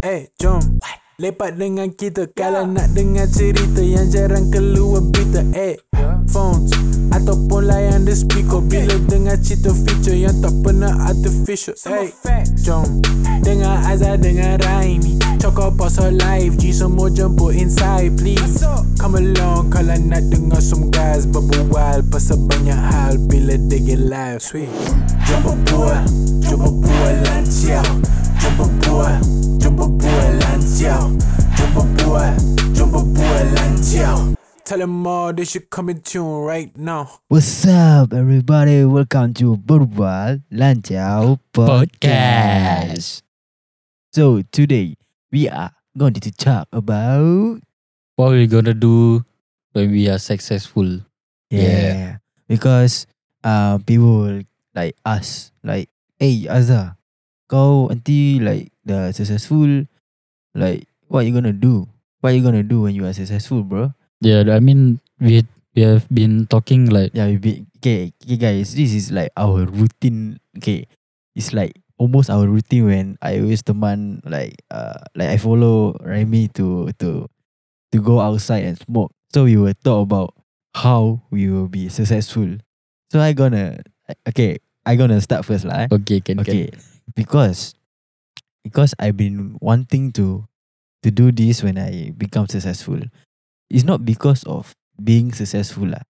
Eh, jom. Lepak dengan kita. Kalau nak dengar cerita Yang jarang keluar berita Eh, phones Ataupun layan the speaker. Bila dengar cerita feature Yang tak pernah artificial Eh, jom. Dengar Azhar dengan Raimi. Cokok pasal live G semua jemput inside please. Come along Kalau nak dengar some guys Berbual pasal banyak hal Bila they get live Sweet. Jom berbual Jom berbual lancar Jom berbual Jom berbual lancar Jom berbual Jom berbual lancar Tell them all they should come in tune right now What's up, everybody? Welcome to Berbual Lancar Podcast. So today we are going to talk about what we're gonna do when we are successful. yeah, because uh people like us like hey Azhar, kau nanti like the successful like what you gonna do? What you gonna do when you are successful, bro? Yeah, I mean we we have been talking like Yeah, we be okay, okay guys, this is like our routine. Okay, it's like almost our routine when I always teman like uh like I follow Remy to to to go outside and smoke. So we will talk about how we will be successful. So I gonna okay, I gonna start first lah. eh. okay, can Okay, because because I've been wanting to to do this when I become successful. It's not because of being successful lah.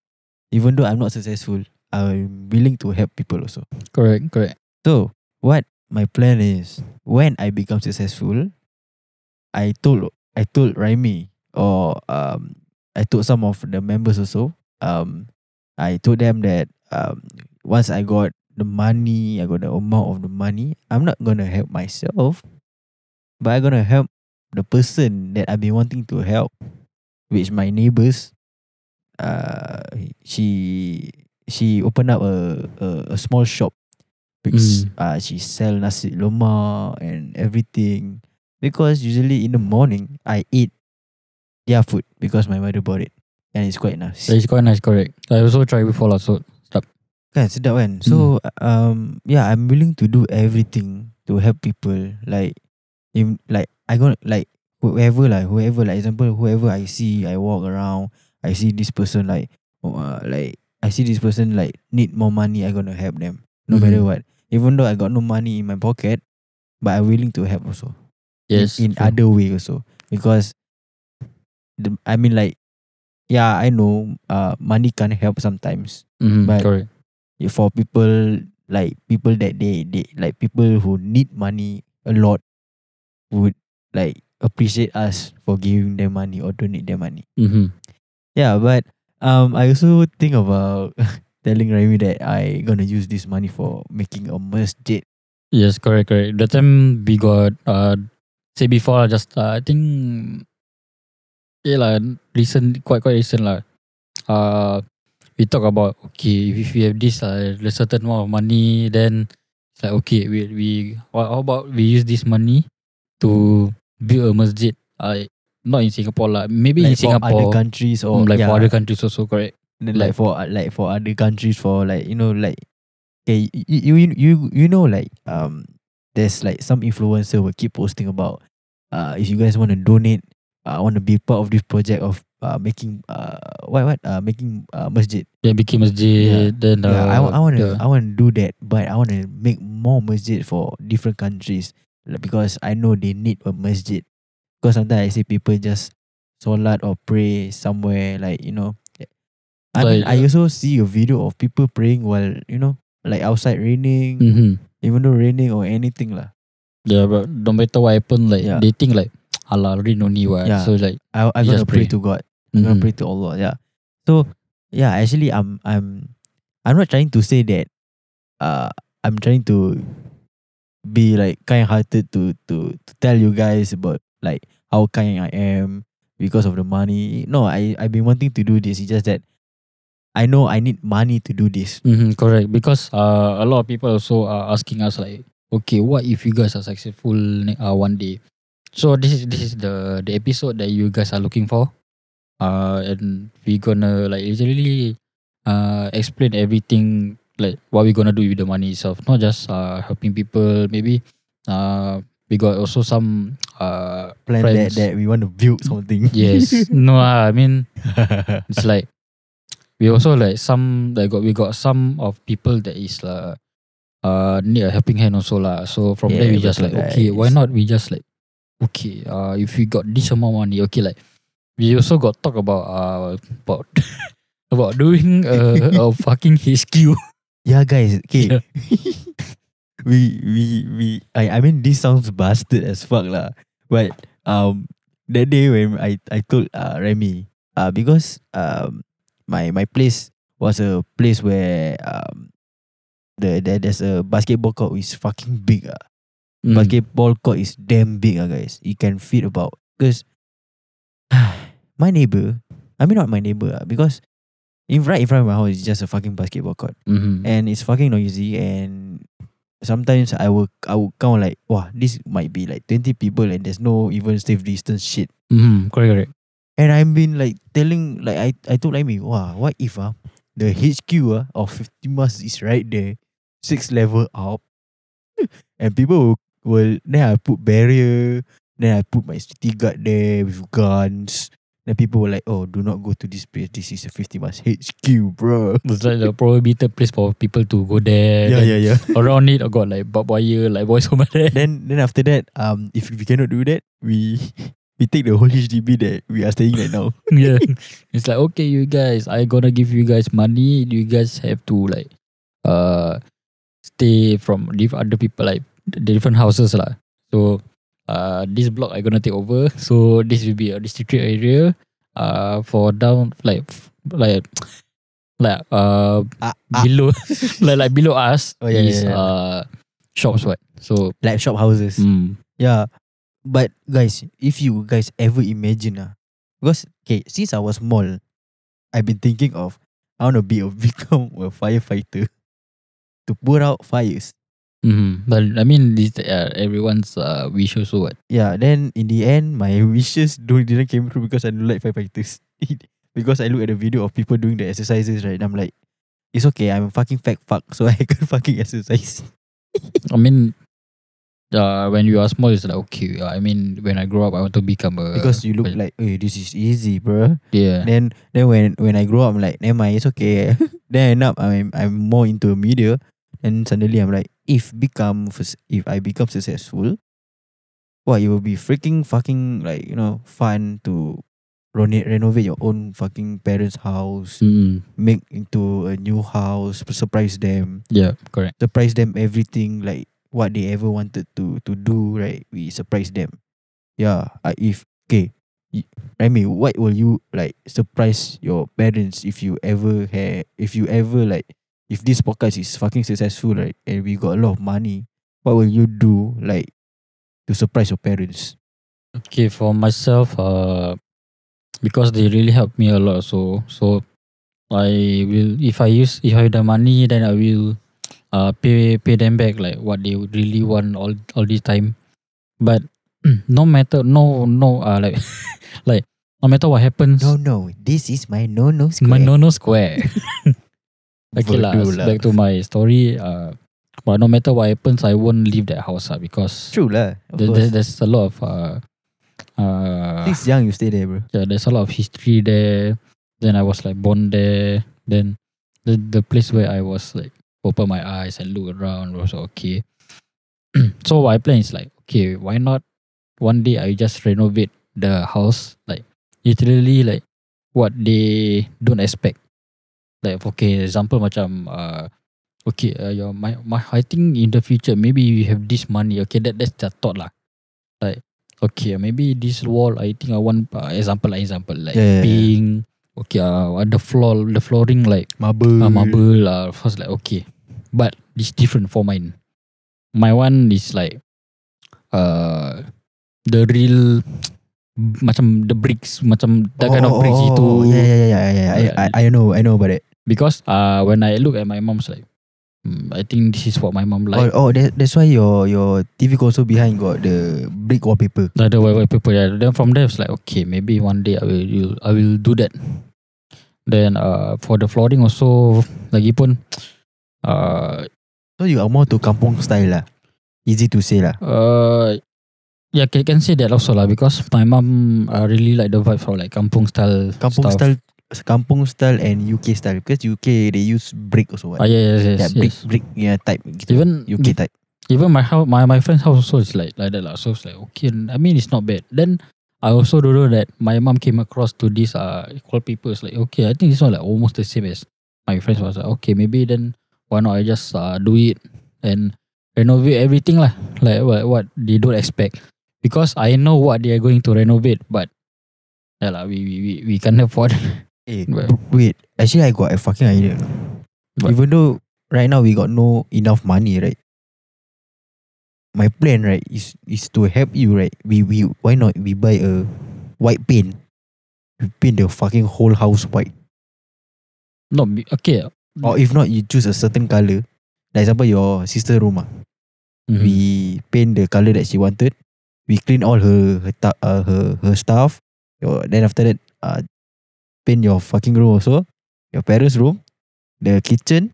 Even though I'm not successful, I'm willing to help people also. correct, correct. So what my plan is when I become successful, I told I told Raimi or um I told some of the members also. Um I told them that um once I got the money, I got the amount of the money, I'm not gonna help myself, but I'm gonna help the person that I've been wanting to help, which my neighbors. Uh, she she opened up a a, a small shop because Mm. uh, she sell nasi lemak and everything. Because usually in the morning I eat their food because my mother bought it and it's quite nice. It's quite nice, correct. I also tried before lah, so Kan? Sedap kan? So um Yeah I'm willing to do everything To help people. Like if, Like I gonna Like Whoever lah Whoever like example Whoever I see I walk around I see this person like oh, uh, Like I see this person like Need more money I gonna help them No Mhm. matter what. Even though I got no money in my pocket But I'm willing to help also. Yes. In, in other way also. Because the, I mean like Yeah I know uh, Money can't help sometimes. Mhm, but- correct. For people like people that they they like people who need money a lot would like appreciate us for giving them money or donate their money. Mm-hmm. Yeah, but um I also think about telling Remy that I gonna use this money for making a masjid. Yes, correct, correct. That time we got uh say before just uh, I think yeah lah recent quite quite recent lah. Uh we talk about okay if we have this uh a certain amount of money then it's like okay we we what, how about we use this money to build a masjid? Uh not in Singapore lah maybe like in for other Singapore. countries or mm, like yeah, for other countries also correct. Then like like- for like for other countries for like you know like okay you you you you know like um there's like some influencer will keep posting about uh if you guys want to donate uh want to be part of this project of uh making uh what what uh making uh masjid then became masjid then uh, yeah, I, I want to yeah. I want to do that but I want to make more masjid for different countries because I know they need a masjid because sometimes I see people just solat or pray somewhere like you know I mean Like, I uh, also see a video of people praying while you know like outside raining mm-hmm. even though raining or anything lah Yeah, but no matter what happen, like Yeah. they think like Allah already know ni what. Yeah. So like I I just pray. pray. to God I'm gonna mhm. pray to Allah. Yeah. So yeah, actually, I'm I'm I'm not trying to say that. Uh, I'm trying to be like kind-hearted to to to tell you guys about like how kind I am because of the money. No, I I've been wanting to do this. It's just that I know I need money to do this. Mhm, correct. Because uh, a lot of people also are asking us like, okay, what if you guys are successful uh, one day? So this is this is the the episode that you guys are looking for. Uh, and we gonna like literally uh explain everything like what we gonna do with the money itself. Not just uh helping people, maybe uh we got also some uh Plan that, friends. that we want to build something. Yes. no, ah, I mean it's like we also like some like got we got some of people that is uh, uh need a helping hand also lah. So from there Yeah, we just like okay, why not we just like okay, uh if we got this amount of money, okay like we also got talk about uh about about doing a, a fucking HQ. yeah, guys. Okay. Yeah. we we we. I I mean, this sounds bastard as fuck lah. But um, that day when I I told uh Remy uh because um my my place was a place where um the there, there's a basketball court is fucking big ah. Mm. Basketball court is damn big ah guys. It can fit about because my neighbor. I mean not my neighbor ah, because in right in front of my house is just a fucking basketball court Mhm. and it's fucking noisy and sometimes I will I will count like wow this might be like 20 people and there's no even safe distance shit Mhm. Correct, correct. and I've been like telling like I I told Amy wow what if ah the HQ ah of 50 Mas is right there six level up and people will, will then I put barrier then I put my city guard there with guns then people were like oh do not go to this place this is a 50 Mas HQ bro It's like the prohibited place for people to go there. yeah yeah yeah Around it, I got like barbed wire, like boys over there. then then after that, um, if we cannot do that, we we take the whole HDB that we are staying right now. yeah. It's like, okay, you guys, I gonna give you guys money. You guys have to like uh stay from diff- other people like the different houses lah. So uh this block I gonna take over. So this will be a restricted area. Uh for down like like like uh ah. below like like below us Oh, yeah, is yeah, yeah. uh shops what. So like shop houses. mm, Yeah, but guys, if you guys ever imagine ah, because okay, since I was small, I've been thinking of I want to be a become a firefighter to put out fires. Mhm. But I mean this uh, everyone's uh wish also what. Yeah, then in the end, my wishes don't didn't came true because I don't like firefighters. because I look at the video of people doing the exercises, right? And I'm like, it's okay. I'm a fucking fat fuck, so I can fucking exercise. I mean, uh, when you are small, it's like okay. uh, I mean, when I grow up, I want to become a because you look but- like, hey, this is easy, bro. yeah. Then then when when I grow up, I'm like, never mind, it's okay. then I end up I'm I'm more into media, and suddenly I'm like, if become if I become successful, what it will be freaking fucking like you know fun to renovate renovate your own fucking parents' house, Mm, make into a new house, surprise them, yeah, correct. surprise them everything like what they ever wanted to to do. Right, we surprise them. Yeah, uh, if okay, y- Remy, what will you like surprise your parents if you ever had if you ever like if this podcast is fucking successful, right, and we got a lot of money, what will you do like to surprise your parents? Okay, for myself, uh, because they really helped me a lot. So, so I will if I use if I have the money, then I will uh pay pay them back like what they would really want all all this time. But no matter no no uh like like no matter what happens, No, no, this is my no no square. my no no square. okay lah, lah. back to my story. Uh, but no matter what happens, I won't leave that house uh, because True lah. There, there, there's a lot of uh, uh, Since young, you stay there, bro. yeah, there's a lot of history there. Then I was like born there. Then the the place where I was like open my eyes and look around was okay. so what I plan is like okay, why not one day I just renovate the house like literally like what they don't expect. Like okay, example macam uh, okay, uh, your my my I think in the future maybe you have this money. Okay, that that's the thought lah. Like okay, maybe this wall I think I want uh, example like example like Yeah, yeah, yeah. Okay, uh, the floor the flooring like Marble. uh, marble uh, first like okay, but it's different for mine. My one is like uh the real macam the bricks macam that kind of bricks itu Oh, Yeah, yeah, yeah, yeah, yeah. I, I, I know, I know about it. Because uh when I look at my mom's like hmm, I think this is what my mom like. oh, oh that, that's why your your TV console behind got the brick wallpaper. The other white people, yeah. Then from there, it's like okay, maybe one day I will, you- I will do that. Then uh, for the flooring also, lagi pun, uh, So you are more to kampung style lah. Easy to say lah. uh, Yeah, can, can say that also lah because my mom uh, really like the vibe for like kampung style. Kampung stuff. style, kampung style and UK style because UK they use brick also. Ah What? yeah, yes, yes, that brick yes. brick yeah type gitu. Even UK type. even my house, my my friend's house also is like like that lah. So it's like okay. I mean, it's not bad. Then I also don't know that my mom came across to this uh equal people. It's like okay, I think this one like almost the same as my friends was like okay, maybe then why not I just uh, do it and renovate everything lah. Like what what they don't expect because I know what they are going to renovate, but yeah lah, we we we, we can't afford. Eh, wait. Actually, I got a fucking idea. What? Even though right now we got no enough money, right? My plan, right, is is to help you, right? We we why not we buy a white paint? We paint the fucking whole house white. no, okay. Or if not, you choose a certain color. Like example, your sister room. ah. Mhm. We paint the color that she wanted. We clean all her her uh, her, her stuff. Then after that, uh, paint your fucking room also. Your parents' room, the kitchen,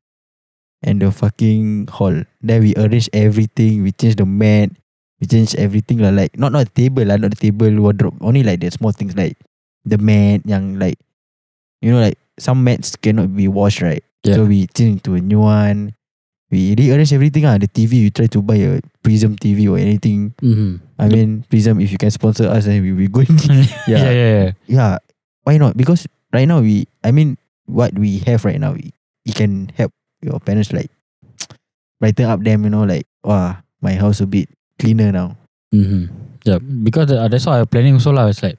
and the fucking hall. Then we arrange everything. We change the mat. We change everything lah. Like not not the table lah, not the table wardrobe. Only like the small things like the mat yang like you know like some mats cannot be washed right. Yeah. So we change to a new one. We rearrange everything ah. The TV we try to buy a Prism TV or anything. Mhm. I mean Prism if you can sponsor us then we we going yeah, yeah, yeah. yeah. Why not? Because right now we I mean what we have right now we can help your parents like brighten up them, you know, like wow, my house a bit cleaner now. Mm-hmm. Yeah, because uh, that's why I'm planning also lah. It's like,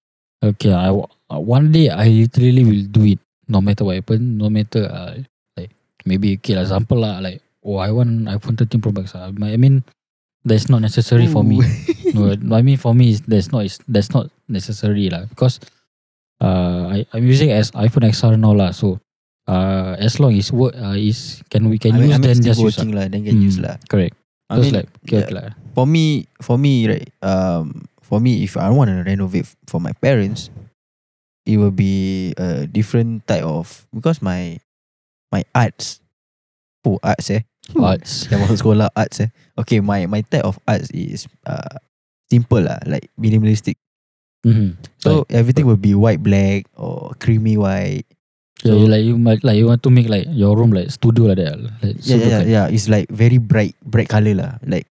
okay, I uh, one day I literally will do it, no matter what happen, no matter uh, like maybe okay, example lah, like oh I want iPhone 13 Pro Max. ah. I mean, that's not necessary for me. no, I mean for me, it's- that's not that's not necessary lah because uh I I'm using as iPhone XR now lah. So uh as long as work uh, is can we can I mean, use I mean then just use working lah. lah, then can use Hmm, lah. Correct. I mean, like okay, yeah. okay for me, for me, right, um, for me, if I want to renovate for my parents, it will be a different type of because my my arts, oh arts eh, Arts. yang masuk sekolah arts eh. Okay, my my type of arts is uh simple lah, like minimalistic. Mm-hmm. So everything will be white, black or creamy white. Yeah, So- you like you might like you want to make like your room like studio like that. Like Yeah, yeah, yeah. It's like very bright, bright color lah. Like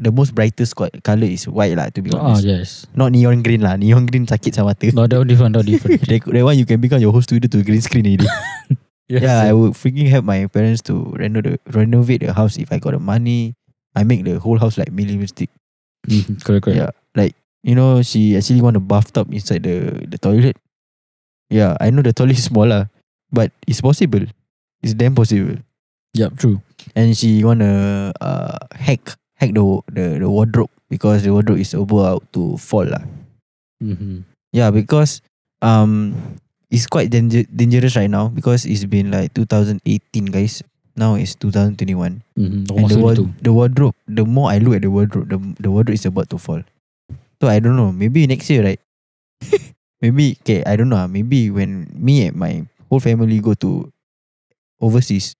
the most brightest color is white lah. To be honest. Ah honest, yes. not neon green lah. Neon green sakit sama mata. No, that one different, that different. that, that one you can become your whole studio to green screen already. yeah, I would freaking help my parents to renovate renovate the house if I got the money. I make the whole house like minimalistic. Mhm, correct, correct. Yeah, like you know, she actually want a bathtub inside the the toilet. Yeah, I know the toilet is small lah, but it's possible. It's damn possible. Yeah, true. And she wanna uh hack hack the the the wardrobe because the wardrobe is about to fall lah. Mm-hmm. Yeah, because um, it's quite danger, dangerous right now because it's been like 2018, guys. Now it's 2021, Mm-hmm. and the, ward, the wardrobe. The more I look at the wardrobe, the the wardrobe is about to fall. So I don't know. Maybe next year, right? maybe okay. I don't know. ah. Maybe when me and my whole family go to overseas,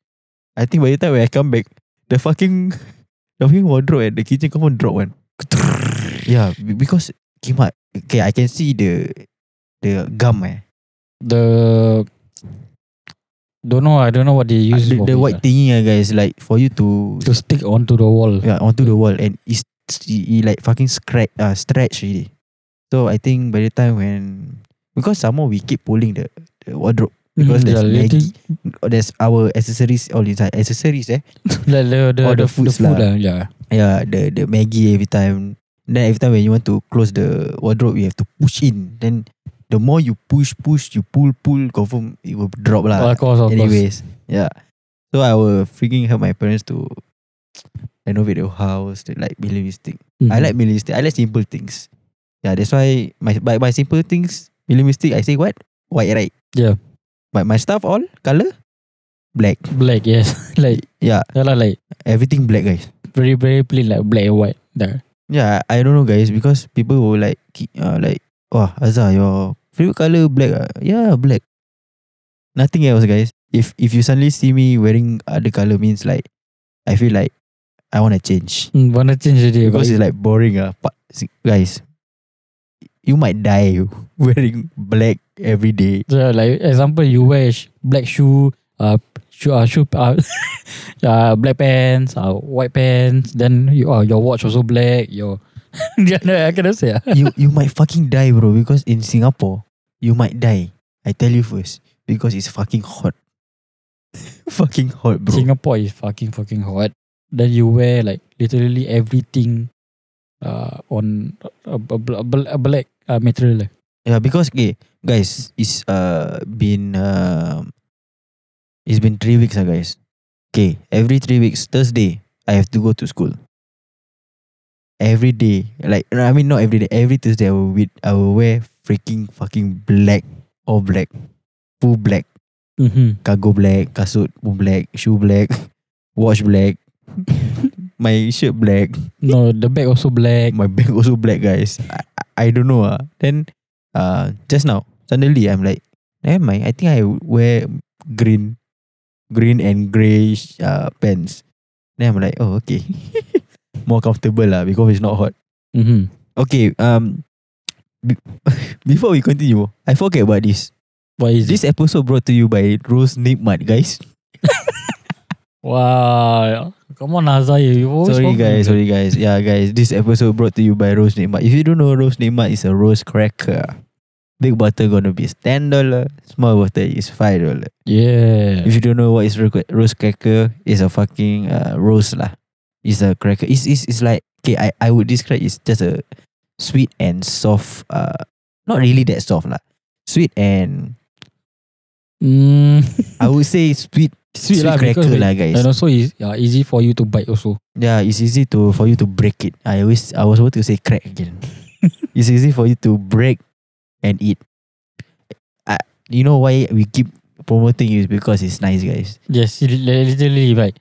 I think by the time when I come back, the fucking the fucking wardrobe at the kitchen come on drop one. yeah, be- because Kimat, okay, I can see the the gum eh. the don't know. I don't know what they use the, for the it white lah. thingy ah, guys, like for you to to stick onto the wall. yeah onto the wall and it's it like fucking scratch uh, stretch really. So I think by the time when because somehow we keep pulling the, the wardrobe because Mhm, there's yeah, Maggie, there's our accessories all inside accessories eh. like the the, All the the, foods the food lah. lah. Yeah. Yeah, the the Maggie every time. Then every time when you want to close the wardrobe, you have to push in. Then the more you push, push, you pull, pull, confirm it will drop lah. of course, of course. Anyways, yeah. So I will freaking help my parents to renovate the house, they like minimalistic. Mhm. I like minimalistic. I like simple things. Yeah, that's why my by, by simple things, minimalistic. I say what white right. Yeah. But my stuff all color black. black. Yes, like Yeah, yeah, lah, like everything black guys. very very plain like black and white. There. Yeah, I don't know guys because people will like uh, like wah Azhar your favorite color black ah. Yeah, black. Nothing else guys. If if you suddenly see me wearing other color means like I feel like I want to change Mm, wanna change already because it's like boring ah. But guys, you might die wearing black every day. So, like example, you wear sh- black shoe, uh, shoe, uh, shoe, uh, uh, black pants, uh, white pants. Then you, uh, your watch also black. Your, I cannot say. ah. you you might fucking die, bro. Because in Singapore, you might die. I tell you first because it's fucking hot. fucking hot, bro. Singapore is fucking fucking hot. Then you wear like literally everything, uh, on a, a, a, a black uh, material. lah. Yeah, because okay, guys, it's uh been uh, it's been three weeks, ah, guys. Okay, every three weeks, Thursday, I have to go to school. Every day, like I mean not every day. Every Thursday, I will with I will wear freaking fucking black, all black, full black, Mm-hmm. cargo black, kasut pun black, shoe black, watch black, my shirt black, No, the bag also black. my bag also black, guys. I, I don't know ah. Then, uh, just now suddenly I'm like, never mind. I think I wear green, green and grey uh, pants. Then I'm like, oh okay, more comfortable lah because it's not hot. Mm-hmm. Okay, um, be- before we continue, I forget about this. What is This episode brought to you by Rose Nigmat, guys. Wow. Come on, Azai. You always sorry guys, sorry guys. Yeah guys, this episode brought to you by Rose Nigmat. If you don't know, Rose Nigmat is a rose cracker. Big bottle gonna be ten dollar. Small bottle is five dollar. Yeah. If you don't know what is ro- rose cracker, it's a fucking uh, rose lah. It's a cracker. It's, it's it's like okay. I I would describe it's just a sweet and soft. Uh, not really that soft lah. Sweet and Mm, I would say sweet sweet, sweet lah cracker lah guys. And also is yeah, easy for you to bite also. Yeah, it's easy to for you to break it. I always I was about to say crack again. it's easy for you to break and eat. I, you know why we keep promoting it is because it's nice, guys. Yes, li- li- literally like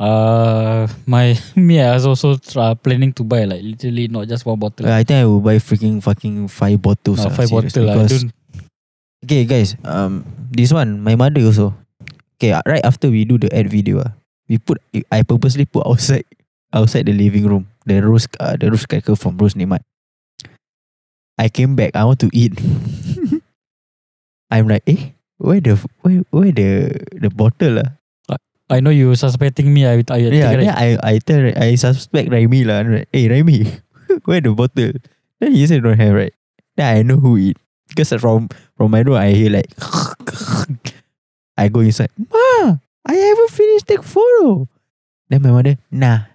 uh my me I was also uh, planning to buy like literally not just one bottle. I think I will buy freaking fucking five bottles. uh, ah, five serious, bottle because- Don't Okay, guys. Um, this one my mother also. Okay, right after we do the ad video, ah, we put I purposely put outside outside the living room the rose uh, the rose cracker from Rose Nimat. I came back. I want to eat. I'm like, eh, where the where where the the bottle lah? I know you suspecting me. I, I Yeah, think, then right? I I tell I suspect Raimi lah. Like, hey Raimi, where the bottle? Then he said don't have right. Then I know who eat because from from my room I hear like. I go inside. Ma, I haven't finished take photo. Then my mother, nah.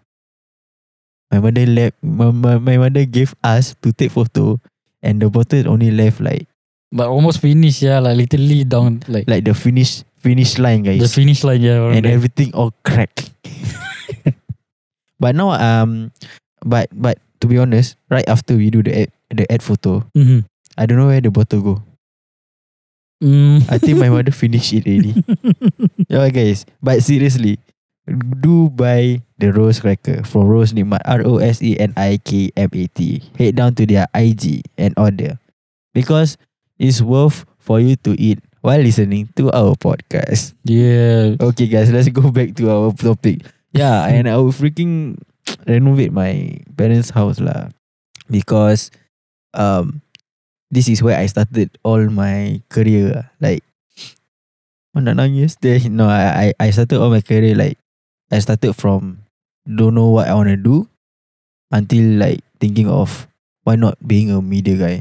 My mother left. My, my, my mother gave us to take photo, and the bottle only left like But almost finish, yeah, like literally down like, like the finish finish line, guys. the finish line, yeah. and everything all cracked. but now um but but to be honest, right after we do the ad, the ad photo, Mhm. I don't know where the bottle go. Mm. I think my mother finished it already. yeah guys, but seriously, do buy the rose cracker from Rose Nikmat R O S E N I K M A T. Head down to their IG and order because it's worth for you to eat while listening to our podcast. yeah. Okay, guys, let's go back to our topic. Yeah, and I will freaking renovate my parents' house lah, because um, this is where I started all my career. Like, oh, nak nangis deh. No, I, I I started all my career like I started from don't know what I want to do until like thinking of why not being a media guy.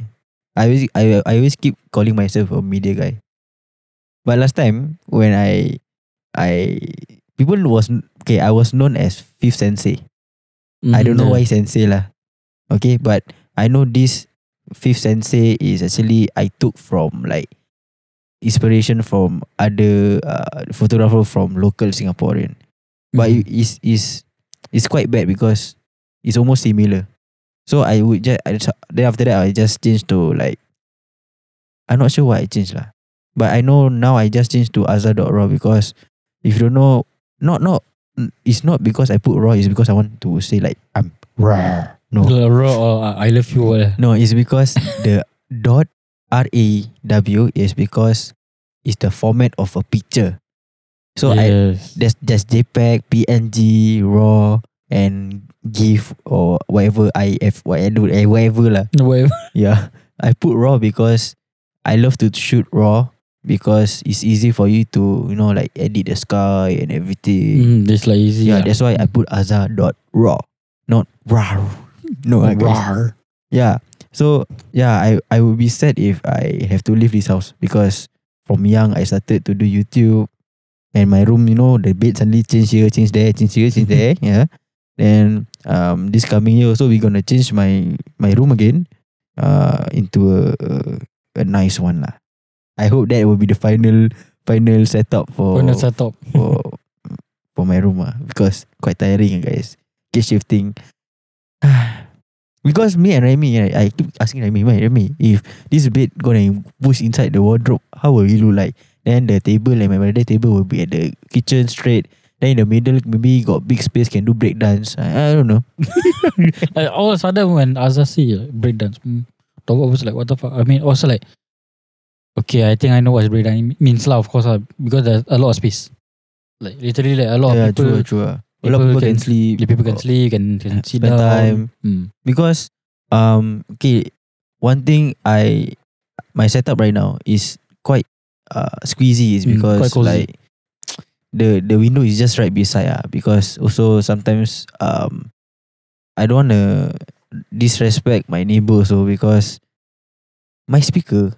I always I I always keep calling myself a media guy. But last time when I I people was okay, I was known as fifth sensei. I don't know Mhm, why sensei lah. Okay, but I know this fifth sensei is actually I took from like inspiration from other uh, photographer from local Singaporean. But Mhm. it is is it's quite bad because it's almost similar. So I would just I just, then after that I just changed to like I'm not sure what I changed lah. But I know now I just changed to Azza.raw because if you don't know not not it's not because I put raw, it's because I want to say like I'm raw. No. Raw or uh, I love you. Uh, No, it's because the dot R A W is because it's the format of a picture. So I yes. there's there's JPEG, PNG, RAW, and GIF or whatever I have whatever whatever lah. Whatever. Yeah, I put raw because I love to shoot raw because it's easy for you to you know like edit the sky and everything. Mm, this like easy. Yeah, lah. that's why I put Azar dot raw, not raw. No, I guess. Rawr. Yeah. So yeah, I I would be sad if I have to leave this house because from young I started to do YouTube and my room, you know, the bed suddenly change here, change there, change here, change there. Yeah. Then um this coming year also we're gonna change my my room again uh into a a, a nice one lah. I hope that will be the final final setup for Final setup. for for my room ah because quite tiring guys. Keep shifting. because me and Remy, right, I keep asking Remy, "Why Remy, if this bed gonna push inside the wardrobe, how will it look like?" Then the table and my brother table will be at the kitchen straight. Then in the middle, maybe got big space can do break dance. I, I don't know. All of a sudden when see like, breakdance, mm, Tawak was like, what the fuck? I mean, also like, okay, I think I know what breakdance means lah, of course, lah, because there's a lot of space. Like literally, like a lot yeah, of people, true, true. ah. A lot of people people can, can- sleep. the people can sleep, can can sit spend down. time. Mm. because um okay one thing I my setup right now is quite uh squeezy is Mm, because cozy. like the the window is just right beside ah because also sometimes um I don't want to disrespect my neighbor so because my speaker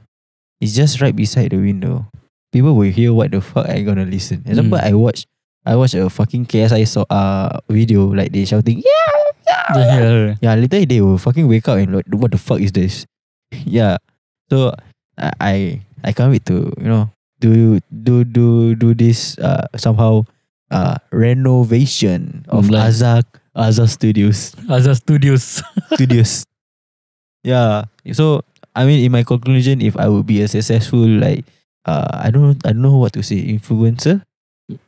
is just right beside the window people will hear what the fuck I gonna listen example Mm. I watch I watch a fucking KSI so uh video like they shouting yeah Yeah. yeah, later they will fucking wake up and like, what the fuck is this? yeah. So I I I can't wait to you know do do do do this uh somehow uh renovation of Like- Azak Azak Studios Azhar Studios. Studios. yeah. So I mean, in my conclusion, if I would be a successful like uh I don't I don't know what to say influencer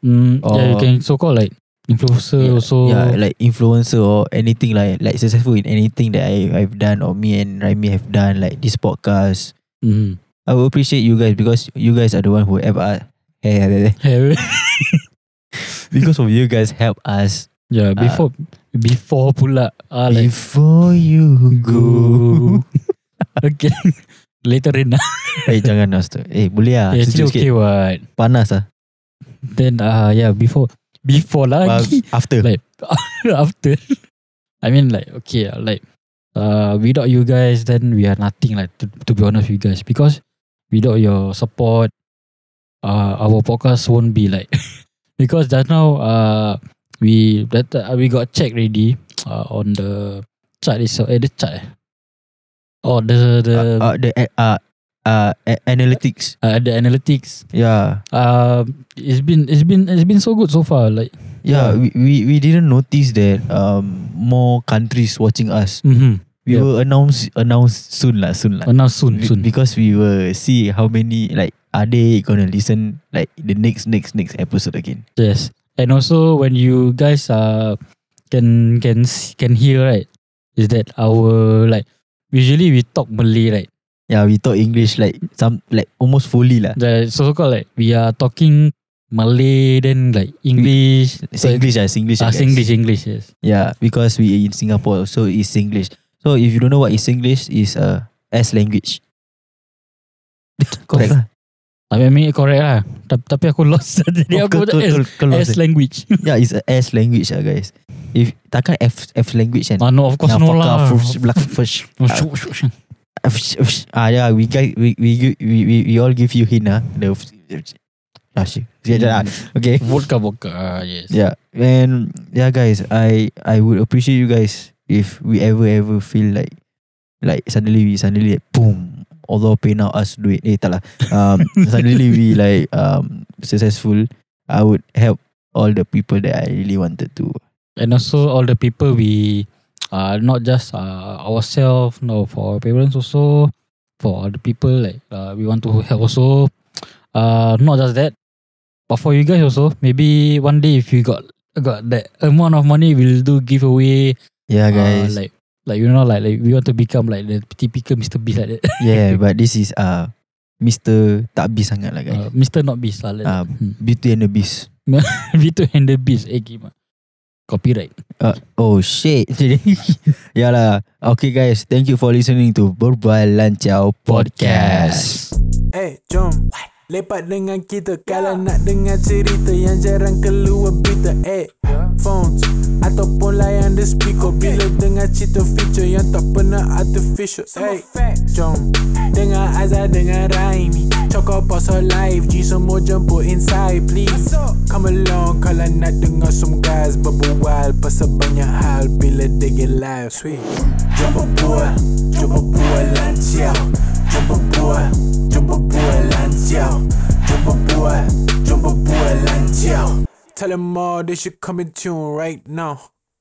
Mm, yeah, you Or- can so called like influencer yeah, also. yeah like influencer or anything like like successful in anything that I I've done or me and Raimi have done like this podcast Mm. I will appreciate you guys because you guys are the one who ever because of you guys help us yeah, before before pula. Ah, like before you go. okay. Later in lah. eh jangan Nas tu. Eh boleh lah. Yeah, Sejuk actually okay sikit. what. Panas lah. Then uh yeah before before lagi After. like after I mean like okay ah, like uh without you guys then we are nothing like to, to be honest with you guys because without your support uh our podcast won't be like because just now uh we that uh, we got check ready uh, on the chart itself eh the chart eh? Oh the the uh, uh, the uh, uh, analytics. uh, the analytics Yeah. um it's been it's been it's been so good so far like Yeah, Yeah. we, we we didn't notice that um more countries watching us. mm-hmm. We Yeah. will announce announce soon lah, soon lah. announce soon Be- soon Because we will see how many like are they gonna listen like the next next next episode again. Yes, and also when you guys uh can can can hear right, is that our like usually we talk Malay right. Yeah, we talk English like some like almost fully lah. The so called like we are talking Malay then like English. It's English ah, Singlish. Ah, ah. Singlish, English. Yes. Yeah, because we in Singapore, so it's Singlish. So if you don't know what is Singlish, is a S language. Correct lah. I mean correct lah. Tapi, tapi aku lost jadi Oh, aku S, language. Yeah, it's a S language ah guys. If takkan F F language kan? ah no, of course Yeah, no lah. fush, black. Fush, fush. Ah yeah, we guys we we we we, we all give you hint ah. The ah shit. Yeah, okay. Vodka, vodka. Ah, yes. Yeah, and yeah, guys, I I would appreciate you guys if we ever ever feel like like suddenly we suddenly like, boom, although pay now us do it. Eh, tak lah. Um, suddenly we like um successful. I would help all the people that I really wanted to. And also all the people we uh not just uh ourselves no for our parents also for other people like uh, we want to help also uh not just that but for you guys also maybe one day if you got got that amount of money we'll do giveaway Yeah, uh, guys. like like you know like, like we want to become like the typical Mr. Beast like that yeah, but this is uh Mr. Tak Beast sangat lah guys. uh, Mr. not Beast lah like Uh. Hmm. Beauty and the Beast. Vito and the Beast eh gimana Copyright. Uh, oh shit. ya lah. Okay guys, thank you for listening to Berbual Lancau Podcast. Eh, jom Lepak dengan kita Kalau nak dengar cerita Yang jarang keluar berita Eh, phones Ataupun layan the speaker. Bila dengar cerita feature Yang tak pernah artificial Eh, jom. Dengar Azhar dengan Raimi. Cakap pasal live G semua jemput inside please. Come along Kalau nak dengar some guys Berbual pasal banyak hal Bila they get live Sweet. Jom berbual Jom berbual lancau Jom boy Tell them all they should come in tune right now.